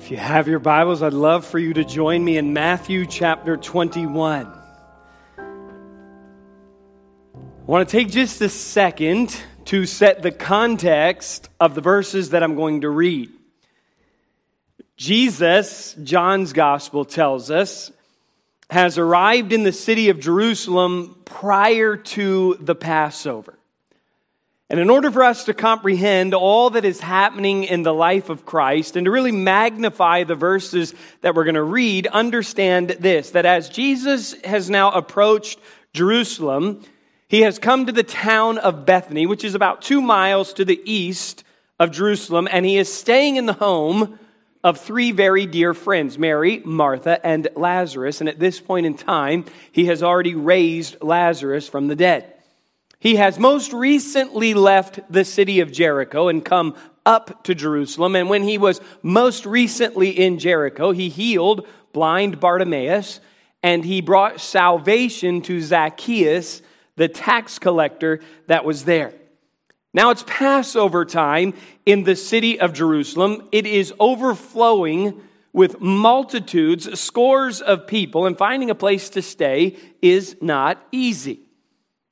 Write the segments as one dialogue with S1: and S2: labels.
S1: If you have your Bibles, I'd love for you to join me in Matthew chapter 21. I want to take just a second to set the context of the verses that I'm going to read. Jesus, John's gospel tells us, has arrived in the city of Jerusalem prior to the Passover. And in order for us to comprehend all that is happening in the life of Christ and to really magnify the verses that we're going to read, understand this that as Jesus has now approached Jerusalem, he has come to the town of Bethany, which is about two miles to the east of Jerusalem, and he is staying in the home of three very dear friends Mary, Martha, and Lazarus. And at this point in time, he has already raised Lazarus from the dead. He has most recently left the city of Jericho and come up to Jerusalem. And when he was most recently in Jericho, he healed blind Bartimaeus and he brought salvation to Zacchaeus, the tax collector that was there. Now it's Passover time in the city of Jerusalem. It is overflowing with multitudes, scores of people, and finding a place to stay is not easy.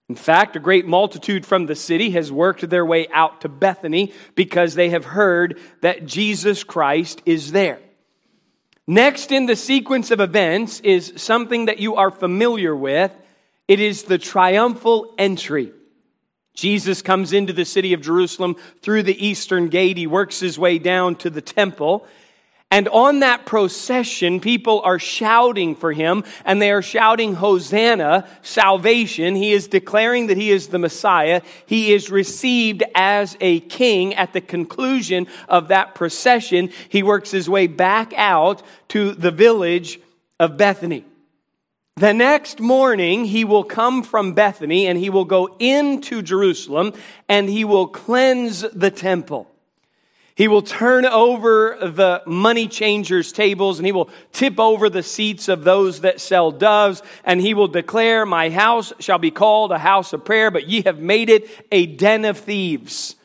S1: In fact, a great multitude from the city has worked their way out to Bethany because they have heard that Jesus Christ is there. Next in the sequence of events is something that you are familiar with. It is the triumphal entry. Jesus comes into the city of Jerusalem through the eastern gate. He works his way down to the temple. And on that procession, people are shouting for him, and they are shouting, Hosanna, salvation. He is declaring that he is the Messiah. He is received as a king at the conclusion of that procession. He works his way back out to the village of Bethany. The next morning, he will come from Bethany and he will go into Jerusalem and he will cleanse the temple. He will turn over the money changers' tables and he will tip over the seats of those that sell doves and he will declare, My house shall be called a house of prayer, but ye have made it a den of thieves.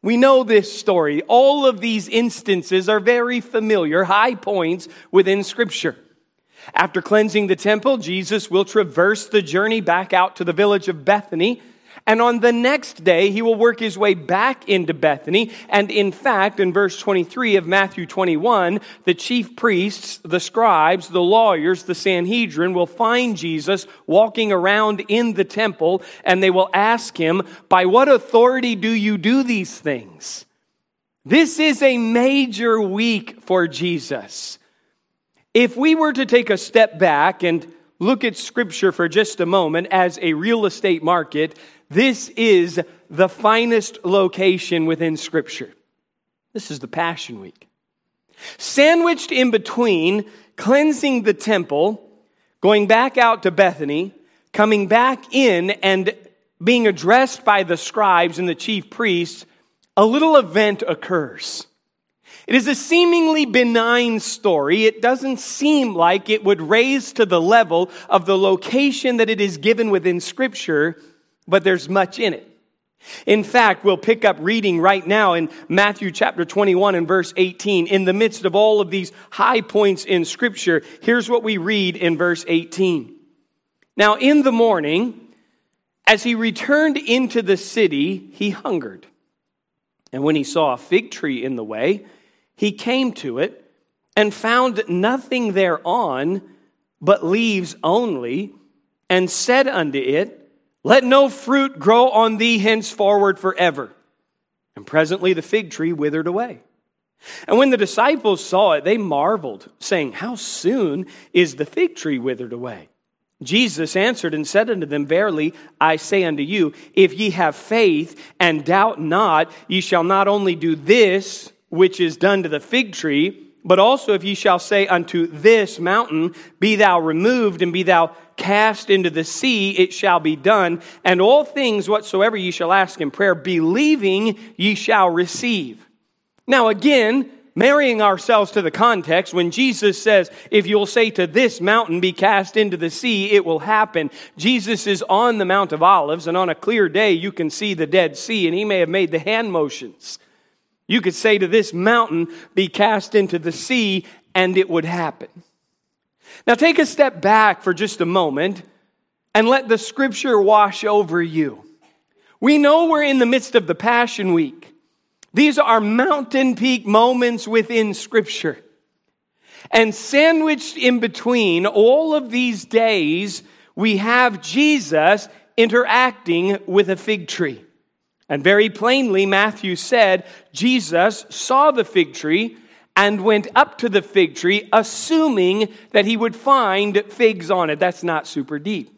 S1: We know this story. All of these instances are very familiar, high points within Scripture. After cleansing the temple, Jesus will traverse the journey back out to the village of Bethany and on the next day, he will work his way back into Bethany. And in fact, in verse 23 of Matthew 21, the chief priests, the scribes, the lawyers, the Sanhedrin will find Jesus walking around in the temple and they will ask him, By what authority do you do these things? This is a major week for Jesus. If we were to take a step back and look at Scripture for just a moment as a real estate market, this is the finest location within Scripture. This is the Passion Week. Sandwiched in between cleansing the temple, going back out to Bethany, coming back in, and being addressed by the scribes and the chief priests, a little event occurs. It is a seemingly benign story. It doesn't seem like it would raise to the level of the location that it is given within Scripture but there's much in it. In fact, we'll pick up reading right now in Matthew chapter 21 and verse 18. In the midst of all of these high points in scripture, here's what we read in verse 18. Now, in the morning, as he returned into the city, he hungered. And when he saw a fig tree in the way, he came to it and found nothing thereon but leaves only, and said unto it, let no fruit grow on thee henceforward forever. And presently the fig tree withered away. And when the disciples saw it, they marveled, saying, How soon is the fig tree withered away? Jesus answered and said unto them, Verily I say unto you, if ye have faith and doubt not, ye shall not only do this which is done to the fig tree, but also if ye shall say unto this mountain, Be thou removed and be thou cast into the sea, it shall be done. And all things whatsoever ye shall ask in prayer, believing ye shall receive. Now again, marrying ourselves to the context, when Jesus says, if you'll say to this mountain, be cast into the sea, it will happen. Jesus is on the Mount of Olives, and on a clear day, you can see the Dead Sea, and he may have made the hand motions. You could say to this mountain, be cast into the sea, and it would happen. Now take a step back for just a moment and let the scripture wash over you. We know we're in the midst of the Passion Week. These are mountain peak moments within scripture. And sandwiched in between all of these days, we have Jesus interacting with a fig tree. And very plainly, Matthew said, Jesus saw the fig tree and went up to the fig tree, assuming that he would find figs on it. That's not super deep.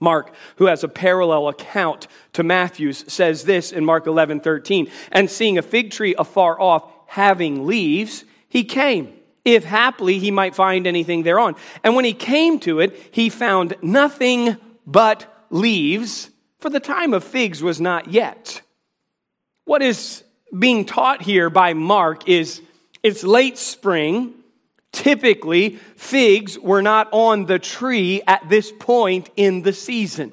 S1: Mark, who has a parallel account to Matthew's, says this in Mark 11, 13. And seeing a fig tree afar off having leaves, he came, if haply he might find anything thereon. And when he came to it, he found nothing but leaves, for the time of figs was not yet. What is being taught here by Mark is it's late spring. Typically, figs were not on the tree at this point in the season.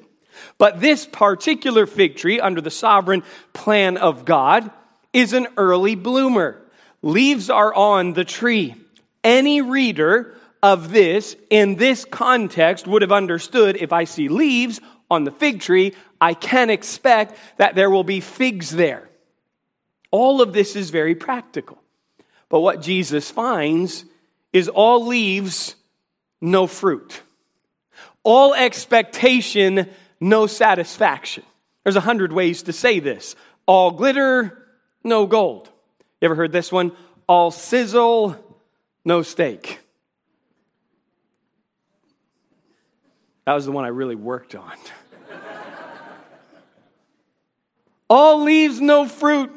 S1: But this particular fig tree, under the sovereign plan of God, is an early bloomer. Leaves are on the tree. Any reader of this in this context would have understood if I see leaves on the fig tree, I can expect that there will be figs there. All of this is very practical. But what Jesus finds is all leaves, no fruit. All expectation, no satisfaction. There's a hundred ways to say this. All glitter, no gold. You ever heard this one? All sizzle, no steak. That was the one I really worked on. All leaves, no fruit.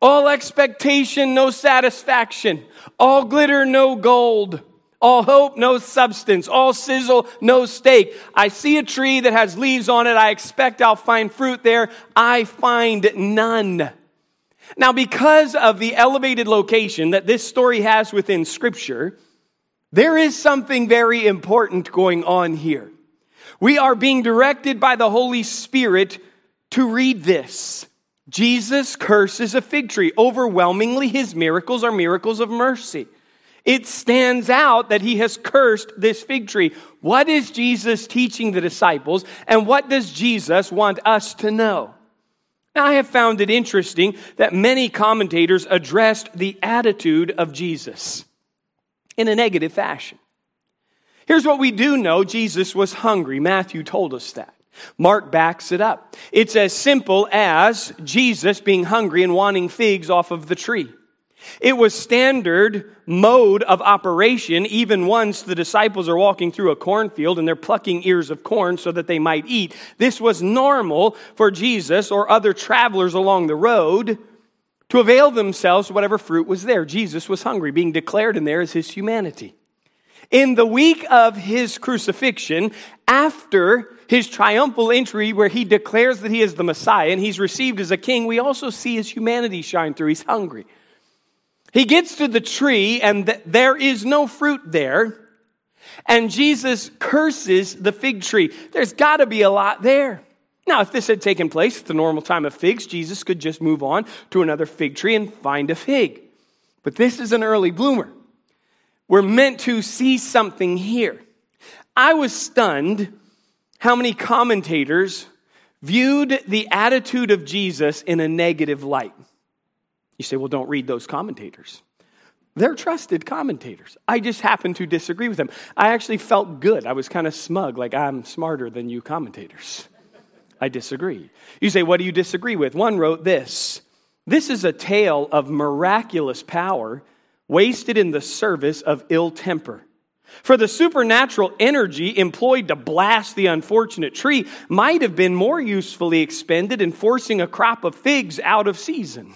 S1: All expectation, no satisfaction. All glitter, no gold. All hope, no substance. All sizzle, no steak. I see a tree that has leaves on it. I expect I'll find fruit there. I find none. Now, because of the elevated location that this story has within Scripture, there is something very important going on here. We are being directed by the Holy Spirit to read this. Jesus curses a fig tree. Overwhelmingly, his miracles are miracles of mercy. It stands out that he has cursed this fig tree. What is Jesus teaching the disciples, and what does Jesus want us to know? Now, I have found it interesting that many commentators addressed the attitude of Jesus in a negative fashion. Here's what we do know Jesus was hungry. Matthew told us that. Mark backs it up. It's as simple as Jesus being hungry and wanting figs off of the tree. It was standard mode of operation even once the disciples are walking through a cornfield and they're plucking ears of corn so that they might eat. This was normal for Jesus or other travelers along the road to avail themselves whatever fruit was there. Jesus was hungry, being declared in there as his humanity. In the week of his crucifixion, after his triumphal entry where he declares that he is the Messiah and he's received as a king, we also see his humanity shine through. He's hungry. He gets to the tree and th- there is no fruit there. And Jesus curses the fig tree. There's got to be a lot there. Now, if this had taken place at the normal time of figs, Jesus could just move on to another fig tree and find a fig. But this is an early bloomer. We're meant to see something here. I was stunned how many commentators viewed the attitude of Jesus in a negative light. You say, well, don't read those commentators. They're trusted commentators. I just happen to disagree with them. I actually felt good. I was kind of smug, like I'm smarter than you commentators. I disagree. You say, what do you disagree with? One wrote this This is a tale of miraculous power wasted in the service of ill temper. For the supernatural energy employed to blast the unfortunate tree might have been more usefully expended in forcing a crop of figs out of season.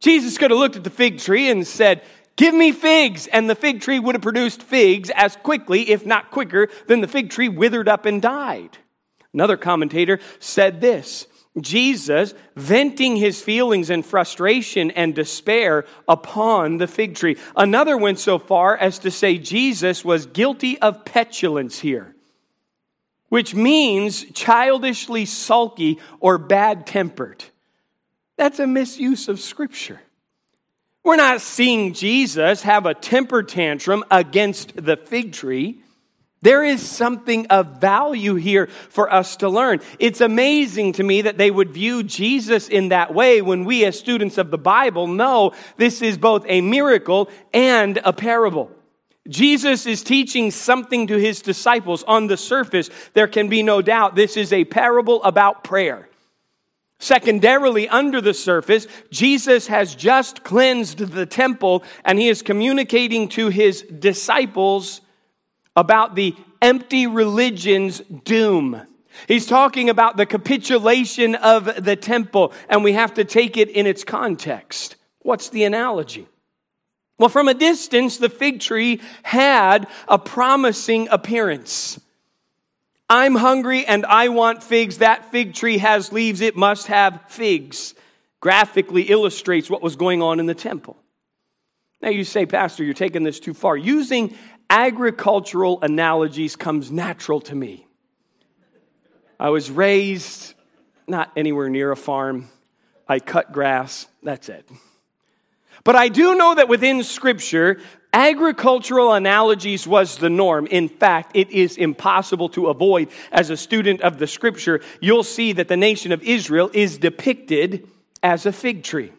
S1: Jesus could have looked at the fig tree and said, Give me figs. And the fig tree would have produced figs as quickly, if not quicker, than the fig tree withered up and died. Another commentator said this Jesus venting his feelings and frustration and despair upon the fig tree. Another went so far as to say Jesus was guilty of petulance here, which means childishly sulky or bad tempered. That's a misuse of Scripture. We're not seeing Jesus have a temper tantrum against the fig tree. There is something of value here for us to learn. It's amazing to me that they would view Jesus in that way when we, as students of the Bible, know this is both a miracle and a parable. Jesus is teaching something to his disciples on the surface. There can be no doubt this is a parable about prayer. Secondarily, under the surface, Jesus has just cleansed the temple and he is communicating to his disciples about the empty religion's doom. He's talking about the capitulation of the temple, and we have to take it in its context. What's the analogy? Well, from a distance, the fig tree had a promising appearance. I'm hungry and I want figs. That fig tree has leaves. It must have figs. Graphically illustrates what was going on in the temple. Now you say, Pastor, you're taking this too far. Using agricultural analogies comes natural to me. I was raised not anywhere near a farm. I cut grass. That's it. But I do know that within Scripture, agricultural analogies was the norm. In fact, it is impossible to avoid. As a student of the Scripture, you'll see that the nation of Israel is depicted as a fig tree.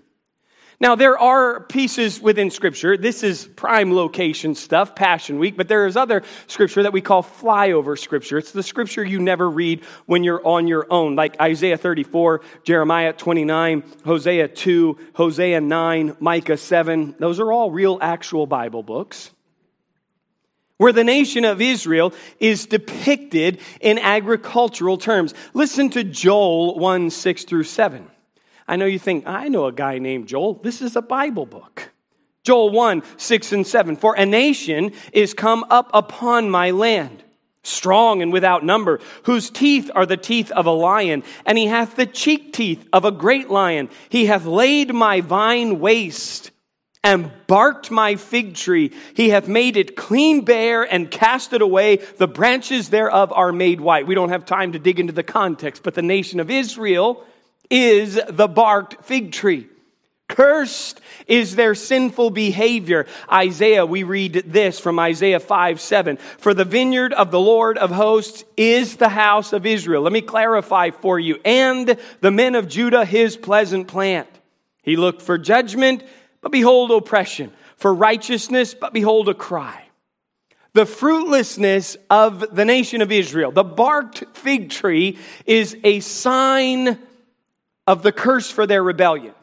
S1: Now, there are pieces within Scripture. This is prime location stuff, Passion Week, but there is other Scripture that we call flyover Scripture. It's the Scripture you never read when you're on your own, like Isaiah 34, Jeremiah 29, Hosea 2, Hosea 9, Micah 7. Those are all real, actual Bible books. Where the nation of Israel is depicted in agricultural terms. Listen to Joel 1 6 through 7. I know you think, I know a guy named Joel. This is a Bible book. Joel 1, 6 and 7. For a nation is come up upon my land, strong and without number, whose teeth are the teeth of a lion, and he hath the cheek teeth of a great lion. He hath laid my vine waste and barked my fig tree. He hath made it clean bare and cast it away. The branches thereof are made white. We don't have time to dig into the context, but the nation of Israel is the barked fig tree. Cursed is their sinful behavior. Isaiah, we read this from Isaiah 5 7. For the vineyard of the Lord of hosts is the house of Israel. Let me clarify for you. And the men of Judah, his pleasant plant. He looked for judgment, but behold oppression. For righteousness, but behold a cry. The fruitlessness of the nation of Israel, the barked fig tree, is a sign of the curse for their rebellion.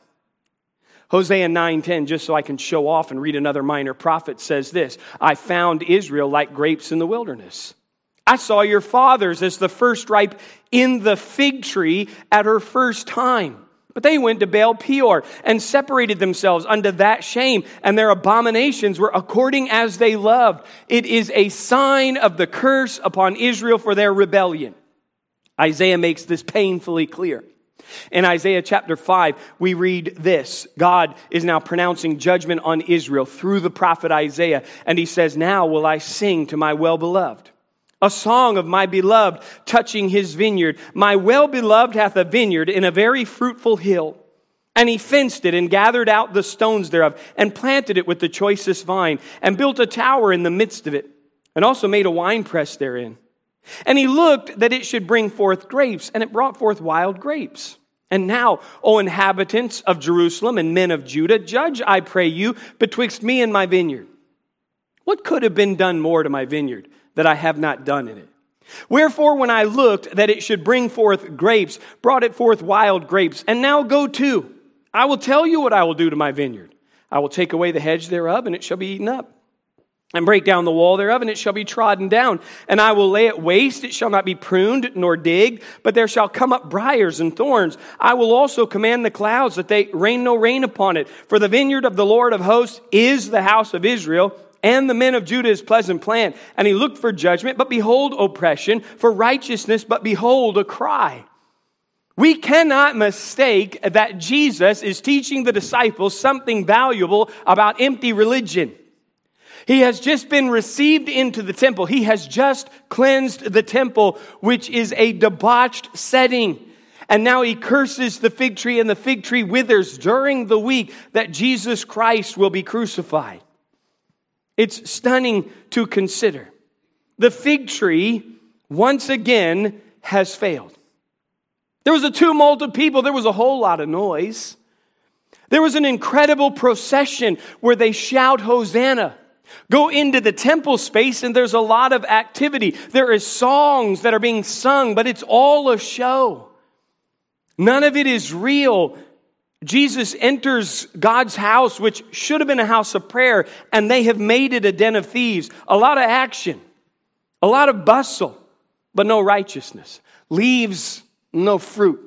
S1: Hosea 9:10 just so I can show off and read another minor prophet says this, I found Israel like grapes in the wilderness. I saw your fathers as the first ripe in the fig tree at her first time. But they went to Baal Peor and separated themselves unto that shame, and their abominations were according as they loved. It is a sign of the curse upon Israel for their rebellion. Isaiah makes this painfully clear. In Isaiah chapter 5, we read this God is now pronouncing judgment on Israel through the prophet Isaiah, and he says, Now will I sing to my well beloved. A song of my beloved touching his vineyard. My well beloved hath a vineyard in a very fruitful hill. And he fenced it and gathered out the stones thereof and planted it with the choicest vine and built a tower in the midst of it and also made a winepress therein. And he looked that it should bring forth grapes, and it brought forth wild grapes. And now, O inhabitants of Jerusalem and men of Judah, judge, I pray you, betwixt me and my vineyard. What could have been done more to my vineyard that I have not done in it? Wherefore, when I looked that it should bring forth grapes, brought it forth wild grapes. And now go to. I will tell you what I will do to my vineyard. I will take away the hedge thereof, and it shall be eaten up and break down the wall thereof, and it shall be trodden down. And I will lay it waste, it shall not be pruned nor digged, but there shall come up briers and thorns. I will also command the clouds that they rain no rain upon it. For the vineyard of the Lord of hosts is the house of Israel, and the men of Judah pleasant plant. And he looked for judgment, but behold oppression, for righteousness, but behold a cry. We cannot mistake that Jesus is teaching the disciples something valuable about empty religion. He has just been received into the temple. He has just cleansed the temple, which is a debauched setting. And now he curses the fig tree, and the fig tree withers during the week that Jesus Christ will be crucified. It's stunning to consider. The fig tree, once again, has failed. There was a tumult of people, there was a whole lot of noise. There was an incredible procession where they shout, Hosanna. Go into the temple space and there's a lot of activity. There is songs that are being sung, but it's all a show. None of it is real. Jesus enters God's house, which should have been a house of prayer, and they have made it a den of thieves. A lot of action, a lot of bustle, but no righteousness. Leaves, no fruit.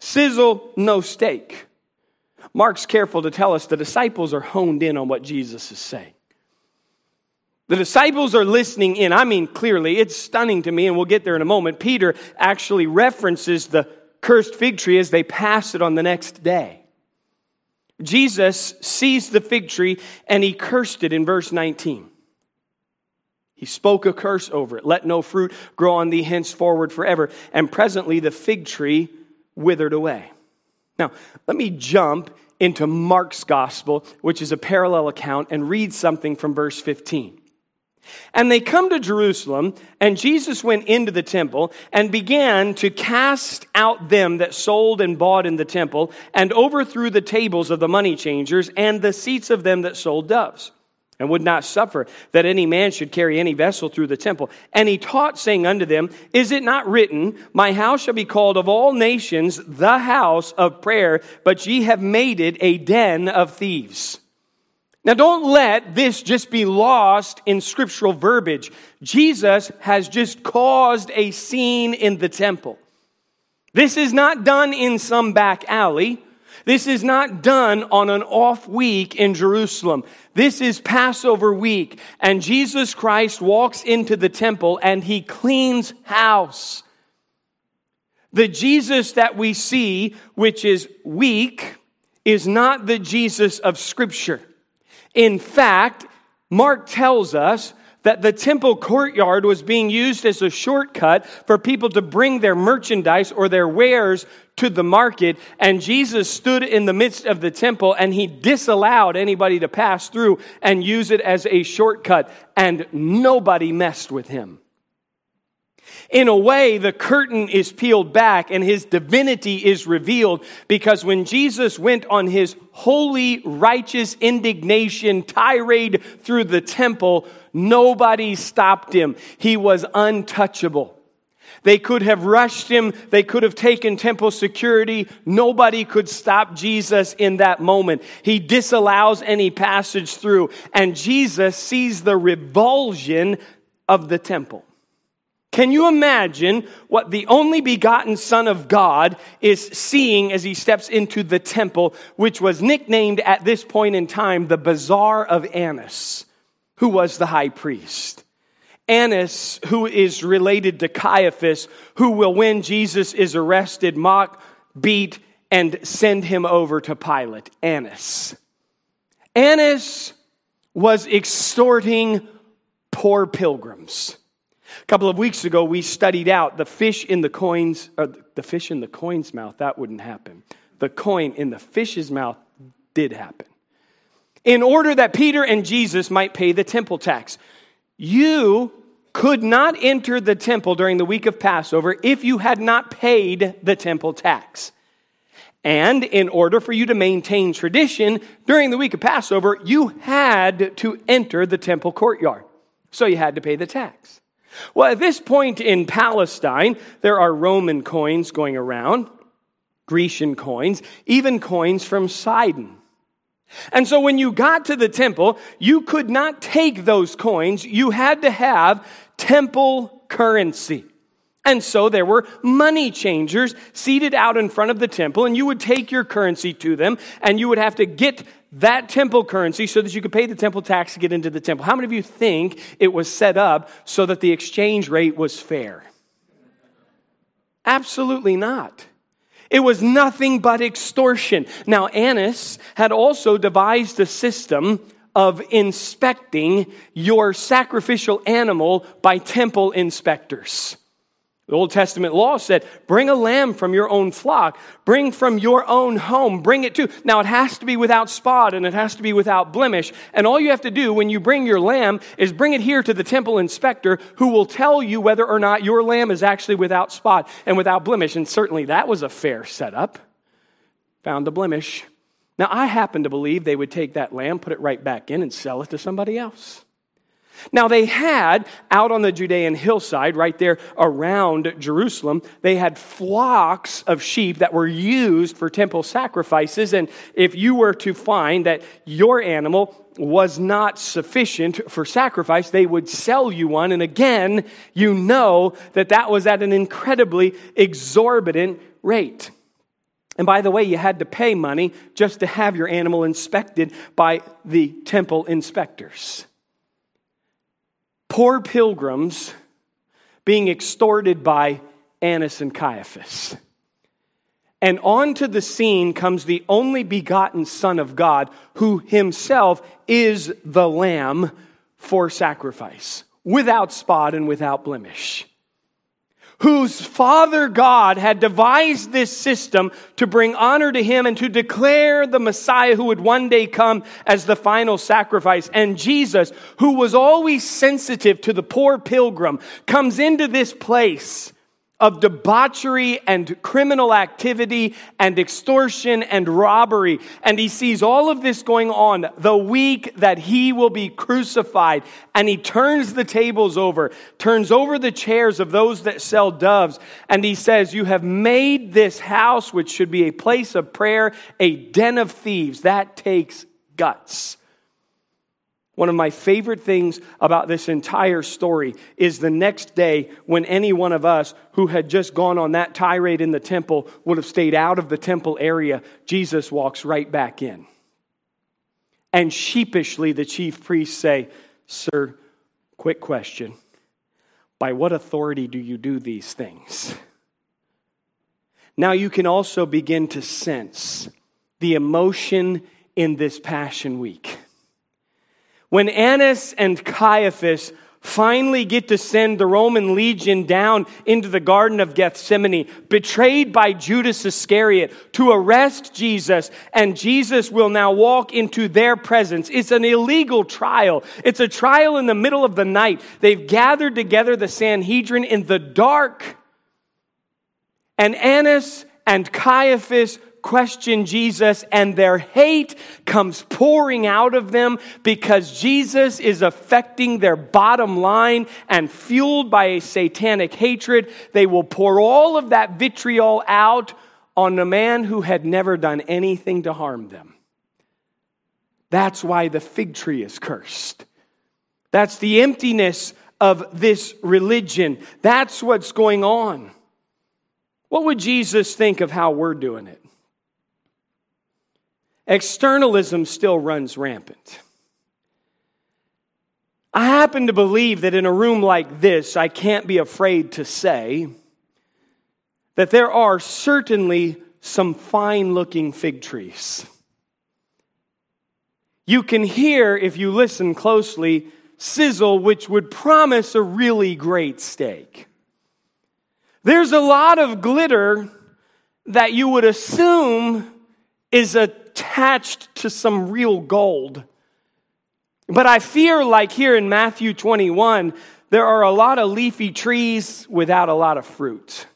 S1: Sizzle, no steak. Mark's careful to tell us the disciples are honed in on what Jesus is saying. The disciples are listening in. I mean, clearly, it's stunning to me, and we'll get there in a moment. Peter actually references the cursed fig tree as they pass it on the next day. Jesus sees the fig tree and he cursed it in verse 19. He spoke a curse over it. Let no fruit grow on thee henceforward forever. And presently the fig tree withered away. Now, let me jump into Mark's gospel, which is a parallel account, and read something from verse 15. And they come to Jerusalem, and Jesus went into the temple and began to cast out them that sold and bought in the temple, and overthrew the tables of the money changers and the seats of them that sold doves, and would not suffer that any man should carry any vessel through the temple. And he taught, saying unto them, Is it not written, My house shall be called of all nations the house of prayer, but ye have made it a den of thieves? Now, don't let this just be lost in scriptural verbiage. Jesus has just caused a scene in the temple. This is not done in some back alley. This is not done on an off week in Jerusalem. This is Passover week, and Jesus Christ walks into the temple and he cleans house. The Jesus that we see, which is weak, is not the Jesus of Scripture. In fact, Mark tells us that the temple courtyard was being used as a shortcut for people to bring their merchandise or their wares to the market. And Jesus stood in the midst of the temple and he disallowed anybody to pass through and use it as a shortcut. And nobody messed with him. In a way, the curtain is peeled back and his divinity is revealed because when Jesus went on his holy, righteous indignation tirade through the temple, nobody stopped him. He was untouchable. They could have rushed him. They could have taken temple security. Nobody could stop Jesus in that moment. He disallows any passage through, and Jesus sees the revulsion of the temple. Can you imagine what the only begotten Son of God is seeing as he steps into the temple, which was nicknamed at this point in time the Bazaar of Annas, who was the high priest? Annas, who is related to Caiaphas, who will, when Jesus is arrested, mock, beat, and send him over to Pilate. Annas. Annas was extorting poor pilgrims. A couple of weeks ago, we studied out the fish in the coins, or the fish in the coin's mouth. That wouldn't happen. The coin in the fish's mouth did happen. In order that Peter and Jesus might pay the temple tax. You could not enter the temple during the week of Passover if you had not paid the temple tax. And in order for you to maintain tradition during the week of Passover, you had to enter the temple courtyard. So you had to pay the tax. Well, at this point in Palestine, there are Roman coins going around, Grecian coins, even coins from Sidon. And so when you got to the temple, you could not take those coins. You had to have temple currency. And so there were money changers seated out in front of the temple, and you would take your currency to them, and you would have to get that temple currency so that you could pay the temple tax to get into the temple. How many of you think it was set up so that the exchange rate was fair? Absolutely not. It was nothing but extortion. Now, Annas had also devised a system of inspecting your sacrificial animal by temple inspectors. The Old Testament law said, bring a lamb from your own flock, bring from your own home, bring it to. Now it has to be without spot and it has to be without blemish. And all you have to do when you bring your lamb is bring it here to the temple inspector who will tell you whether or not your lamb is actually without spot and without blemish. And certainly that was a fair setup. Found a blemish. Now I happen to believe they would take that lamb, put it right back in, and sell it to somebody else. Now, they had out on the Judean hillside, right there around Jerusalem, they had flocks of sheep that were used for temple sacrifices. And if you were to find that your animal was not sufficient for sacrifice, they would sell you one. And again, you know that that was at an incredibly exorbitant rate. And by the way, you had to pay money just to have your animal inspected by the temple inspectors poor pilgrims being extorted by Annas and Caiaphas. And onto the scene comes the only begotten Son of God, who himself is the Lamb for sacrifice, without spot and without blemish whose Father God had devised this system to bring honor to him and to declare the Messiah who would one day come as the final sacrifice. And Jesus, who was always sensitive to the poor pilgrim, comes into this place of debauchery and criminal activity and extortion and robbery. And he sees all of this going on the week that he will be crucified. And he turns the tables over, turns over the chairs of those that sell doves. And he says, You have made this house, which should be a place of prayer, a den of thieves. That takes guts. One of my favorite things about this entire story is the next day when any one of us who had just gone on that tirade in the temple would have stayed out of the temple area, Jesus walks right back in. And sheepishly, the chief priests say, Sir, quick question. By what authority do you do these things? Now you can also begin to sense the emotion in this Passion Week. When Annas and Caiaphas finally get to send the Roman legion down into the Garden of Gethsemane, betrayed by Judas Iscariot to arrest Jesus, and Jesus will now walk into their presence. It's an illegal trial. It's a trial in the middle of the night. They've gathered together the Sanhedrin in the dark. And Annas and Caiaphas question Jesus and their hate comes pouring out of them because Jesus is affecting their bottom line and fueled by a satanic hatred, they will pour all of that vitriol out on a man who had never done anything to harm them. That's why the fig tree is cursed. That's the emptiness of this religion. That's what's going on. What would Jesus think of how we're doing it? Externalism still runs rampant. I happen to believe that in a room like this, I can't be afraid to say that there are certainly some fine looking fig trees. You can hear, if you listen closely, sizzle, which would promise a really great steak. There's a lot of glitter that you would assume is attached to some real gold. But I fear, like here in Matthew 21, there are a lot of leafy trees without a lot of fruit.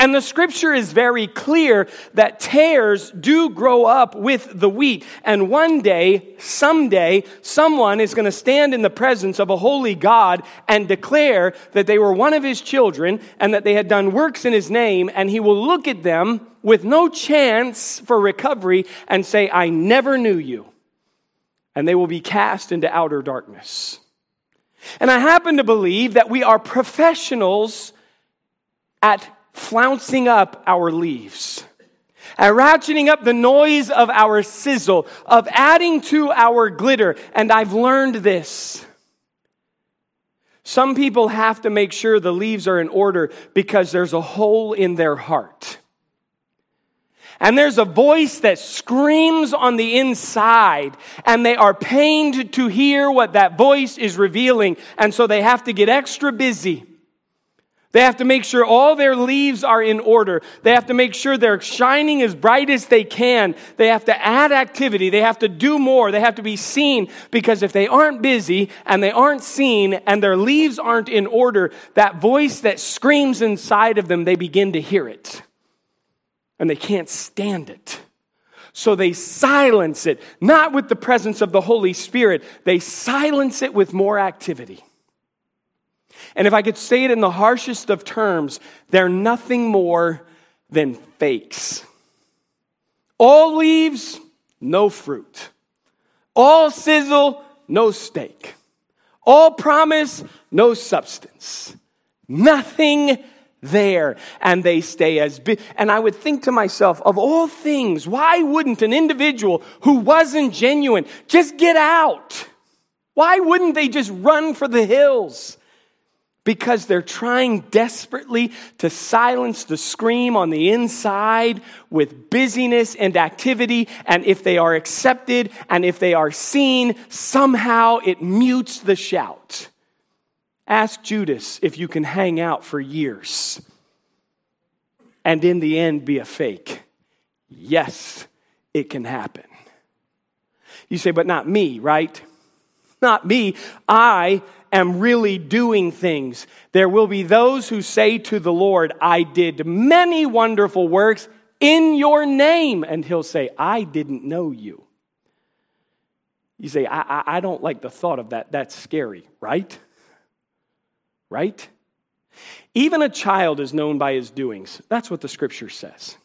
S1: And the scripture is very clear that tares do grow up with the wheat. And one day, someday, someone is going to stand in the presence of a holy God and declare that they were one of his children and that they had done works in his name. And he will look at them with no chance for recovery and say, I never knew you. And they will be cast into outer darkness. And I happen to believe that we are professionals at flouncing up our leaves and ratcheting up the noise of our sizzle, of adding to our glitter. And I've learned this. Some people have to make sure the leaves are in order because there's a hole in their heart. And there's a voice that screams on the inside, and they are pained to hear what that voice is revealing. And so they have to get extra busy They have to make sure all their leaves are in order. They have to make sure they're shining as bright as they can. They have to add activity. They have to do more. They have to be seen because if they aren't busy and they aren't seen and their leaves aren't in order, that voice that screams inside of them, they begin to hear it. And they can't stand it. So they silence it, not with the presence of the Holy Spirit, they silence it with more activity. And if I could say it in the harshest of terms, they're nothing more than fakes. All leaves, no fruit. All sizzle, no steak. All promise, no substance. Nothing there. And they stay as big. And I would think to myself, of all things, why wouldn't an individual who wasn't genuine just get out? Why wouldn't they just run for the hills? Because they're trying desperately to silence the scream on the inside with busyness and activity. And if they are accepted and if they are seen, somehow it mutes the shout. Ask Judas if you can hang out for years and in the end be a fake. Yes, it can happen. You say, but not me, right? Not me. I am really doing things. There will be those who say to the Lord, I did many wonderful works in your name. And he'll say, I didn't know you. You say, I, I, I don't like the thought of that. That's scary, right? Right? Even a child is known by his doings. That's what the scripture says.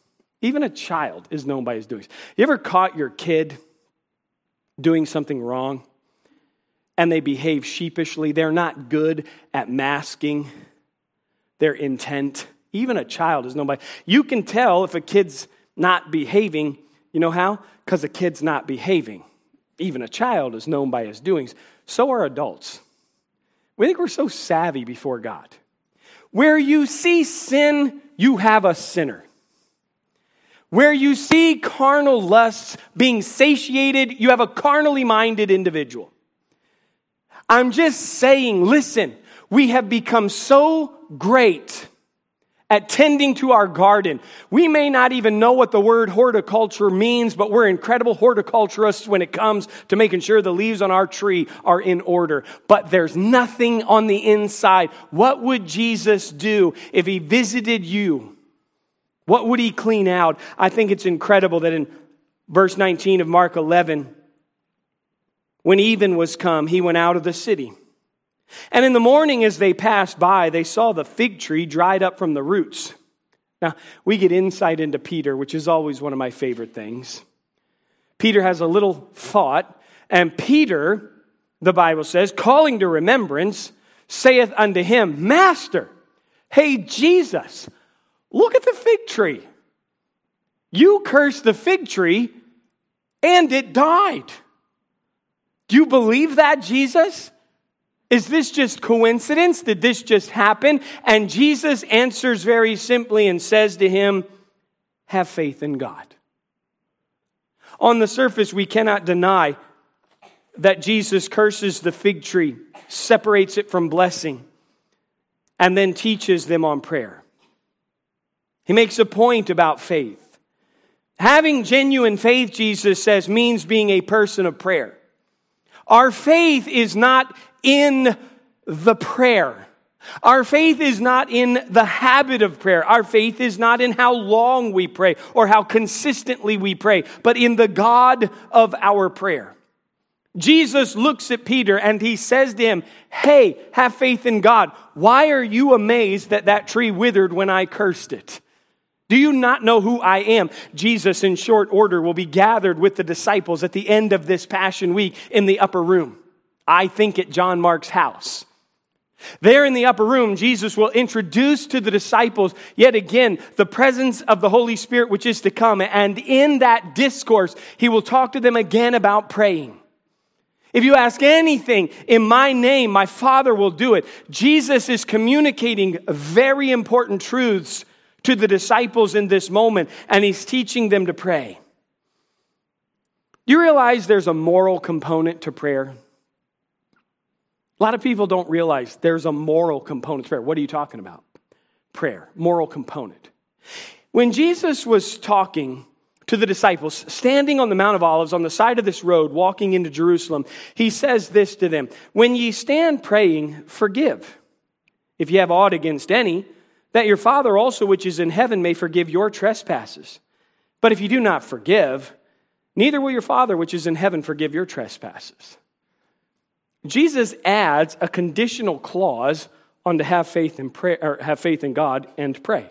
S1: Even a child is known by his doings. You ever caught your kid doing something wrong? And they behave sheepishly. They're not good at masking their intent. Even a child is known by. You can tell if a kid's not behaving. You know how? Because a kid's not behaving. Even a child is known by his doings. So are adults. We think we're so savvy before God. Where you see sin, you have a sinner. Where you see carnal lusts being satiated, you have a carnally minded individual. I'm just saying, listen, we have become so great at tending to our garden. We may not even know what the word horticulture means, but we're incredible horticulturists when it comes to making sure the leaves on our tree are in order. But there's nothing on the inside. What would Jesus do if he visited you? What would he clean out? I think it's incredible that in verse 19 of Mark 11, when even was come, he went out of the city. And in the morning, as they passed by, they saw the fig tree dried up from the roots. Now, we get insight into Peter, which is always one of my favorite things. Peter has a little thought, and Peter, the Bible says, calling to remembrance, saith unto him, Master, hey, Jesus, look at the fig tree. You cursed the fig tree, and it died. Do you believe that, Jesus? Is this just coincidence? Did this just happen? And Jesus answers very simply and says to him, Have faith in God. On the surface, we cannot deny that Jesus curses the fig tree, separates it from blessing, and then teaches them on prayer. He makes a point about faith. Having genuine faith, Jesus says, means being a person of prayer. Our faith is not in the prayer. Our faith is not in the habit of prayer. Our faith is not in how long we pray or how consistently we pray, but in the God of our prayer. Jesus looks at Peter and he says to him, Hey, have faith in God. Why are you amazed that that tree withered when I cursed it? Do you not know who I am? Jesus, in short order, will be gathered with the disciples at the end of this Passion Week in the upper room. I think at John Mark's house. There in the upper room, Jesus will introduce to the disciples yet again the presence of the Holy Spirit which is to come. And in that discourse, he will talk to them again about praying. If you ask anything in my name, my Father will do it. Jesus is communicating very important truths to the disciples in this moment, and he's teaching them to pray. You realize there's a moral component to prayer? A lot of people don't realize there's a moral component to prayer. What are you talking about? prayer, moral component. When Jesus was talking to the disciples, standing on the Mount of Olives on the side of this road, walking into Jerusalem, he says this to them When ye stand praying, forgive. If ye have aught against any, that your Father also, which is in heaven, may forgive your trespasses. But if you do not forgive, neither will your Father, which is in heaven, forgive your trespasses. Jesus adds a conditional clause on to have faith in prayer, have faith in God and pray.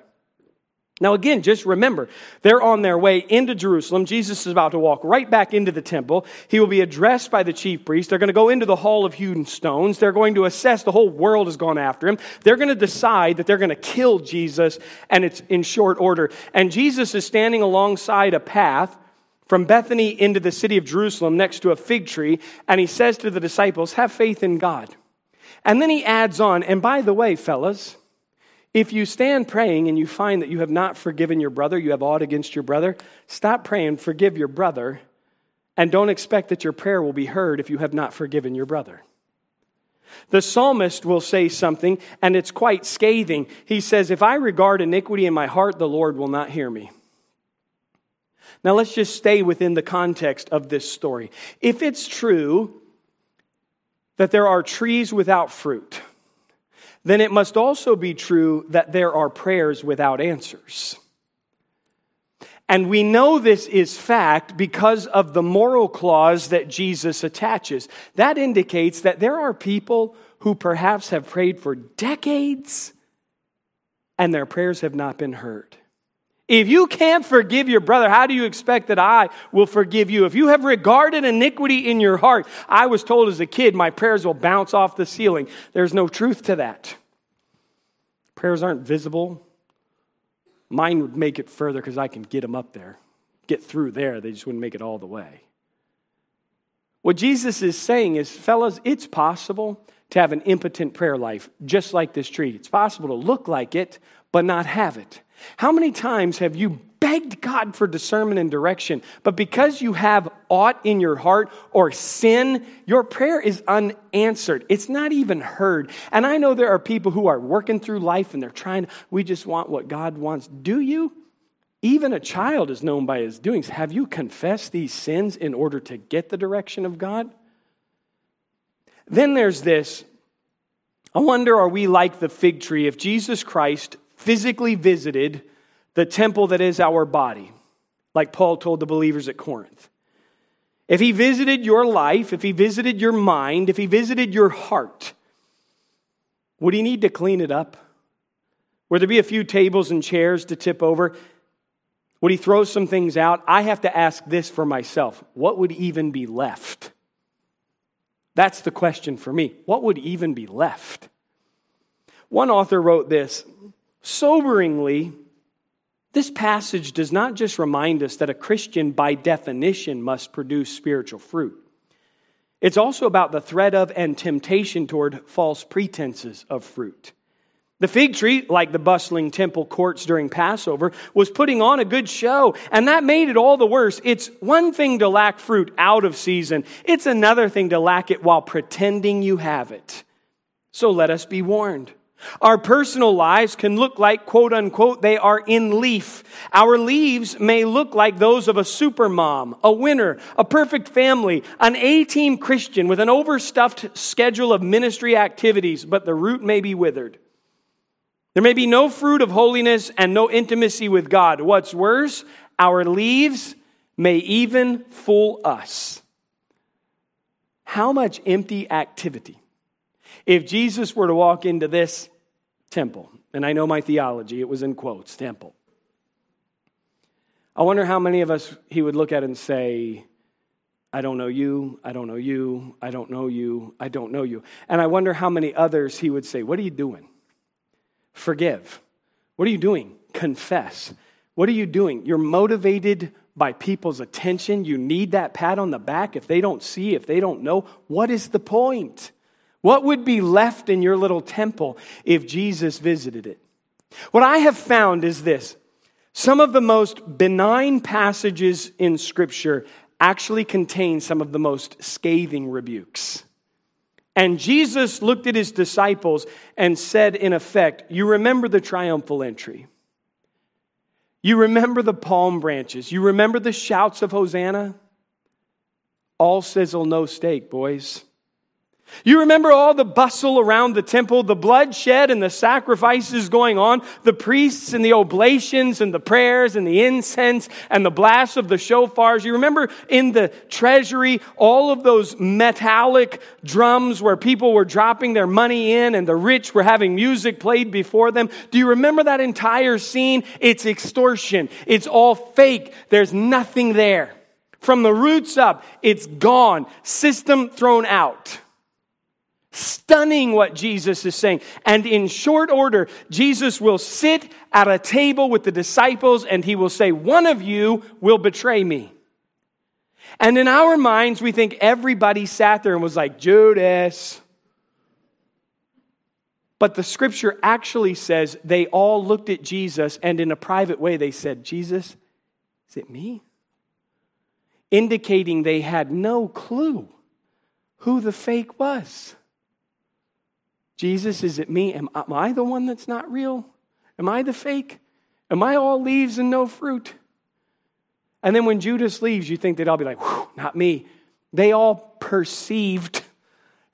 S1: Now, again, just remember, they're on their way into Jerusalem. Jesus is about to walk right back into the temple. He will be addressed by the chief priests. They're going to go into the hall of hewn stones. They're going to assess the whole world has gone after him. They're going to decide that they're going to kill Jesus, and it's in short order. And Jesus is standing alongside a path from Bethany into the city of Jerusalem next to a fig tree, and he says to the disciples, Have faith in God. And then he adds on, and by the way, fellas, if you stand praying and you find that you have not forgiven your brother, you have aught against your brother, stop praying, forgive your brother, and don't expect that your prayer will be heard if you have not forgiven your brother. The psalmist will say something, and it's quite scathing. He says, If I regard iniquity in my heart, the Lord will not hear me. Now, let's just stay within the context of this story. If it's true that there are trees without fruit, then it must also be true that there are prayers without answers. And we know this is fact because of the moral clause that Jesus attaches. That indicates that there are people who perhaps have prayed for decades and their prayers have not been heard. If you can't forgive your brother, how do you expect that I will forgive you? If you have regarded iniquity in your heart, I was told as a kid, my prayers will bounce off the ceiling. There's no truth to that. Prayers aren't visible. Mine would make it further because I can get them up there, get through there. They just wouldn't make it all the way. What Jesus is saying is, fellas, it's possible to have an impotent prayer life, just like this tree. It's possible to look like it, but not have it. How many times have you begged God for discernment and direction, but because you have aught in your heart or sin, your prayer is unanswered. It's not even heard. And I know there are people who are working through life and they're trying, we just want what God wants. Do you? Even a child is known by his doings. Have you confessed these sins in order to get the direction of God? Then there's this. I wonder, are we like the fig tree if Jesus Christ physically visited the temple that is our body, like Paul told the believers at Corinth. If he visited your life, if he visited your mind, if he visited your heart, would he need to clean it up? Would there be a few tables and chairs to tip over? Would he throw some things out? I have to ask this for myself. What would even be left? That's the question for me. What would even be left? One author wrote this Soberingly, this passage does not just remind us that a Christian, by definition, must produce spiritual fruit. It's also about the threat of and temptation toward false pretenses of fruit. The fig tree, like the bustling temple courts during Passover, was putting on a good show, and that made it all the worse. It's one thing to lack fruit out of season, it's another thing to lack it while pretending you have it. So let us be warned. Our personal lives can look like, quote unquote, they are in leaf. Our leaves may look like those of a super mom, a winner, a perfect family, an A team Christian with an overstuffed schedule of ministry activities, but the root may be withered. There may be no fruit of holiness and no intimacy with God. What's worse, our leaves may even fool us. How much empty activity? If Jesus were to walk into this temple. And I know my theology, it was in quotes, temple. I wonder how many of us he would look at and say, I don't know you, I don't know you, I don't know you, I don't know you. And I wonder how many others he would say, What are you doing? Forgive. What are you doing? Confess. What are you doing? You're motivated by people's attention. You need that pat on the back. If they don't see, if they don't know, what is the point? What would be left in your little temple if Jesus visited it? What I have found is this some of the most benign passages in Scripture actually contain some of the most scathing rebukes. And Jesus looked at his disciples and said, in effect, You remember the triumphal entry. You remember the palm branches. You remember the shouts of Hosanna? All sizzle, no steak, boys. You remember all the bustle around the temple, the bloodshed and the sacrifices going on, the priests and the oblations and the prayers and the incense and the blast of the shofars. You remember in the treasury all of those metallic drums where people were dropping their money in and the rich were having music played before them. Do you remember that entire scene? It's extortion. It's all fake. There's nothing there. From the roots up, it's gone. System thrown out. Stunning what Jesus is saying. And in short order, Jesus will sit at a table with the disciples and he will say, One of you will betray me. And in our minds, we think everybody sat there and was like, Judas. But the scripture actually says they all looked at Jesus and in a private way they said, Jesus, is it me? Indicating they had no clue who the fake was. Jesus, is it me? Am I the one that's not real? Am I the fake? Am I all leaves and no fruit? And then when Judas leaves, you think they'd all be like, not me. They all perceived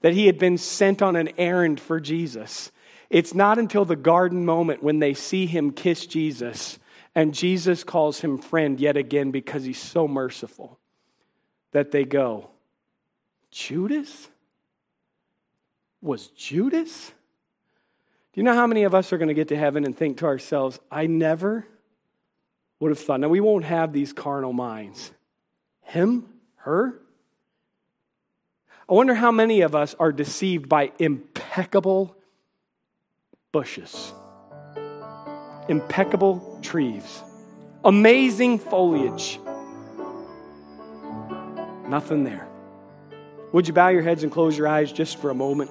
S1: that he had been sent on an errand for Jesus. It's not until the garden moment when they see him kiss Jesus and Jesus calls him friend yet again because he's so merciful that they go, Judas? Was Judas? Do you know how many of us are going to get to heaven and think to ourselves, I never would have thought. Now, we won't have these carnal minds. Him? Her? I wonder how many of us are deceived by impeccable bushes, impeccable trees, amazing foliage. Nothing there. Would you bow your heads and close your eyes just for a moment?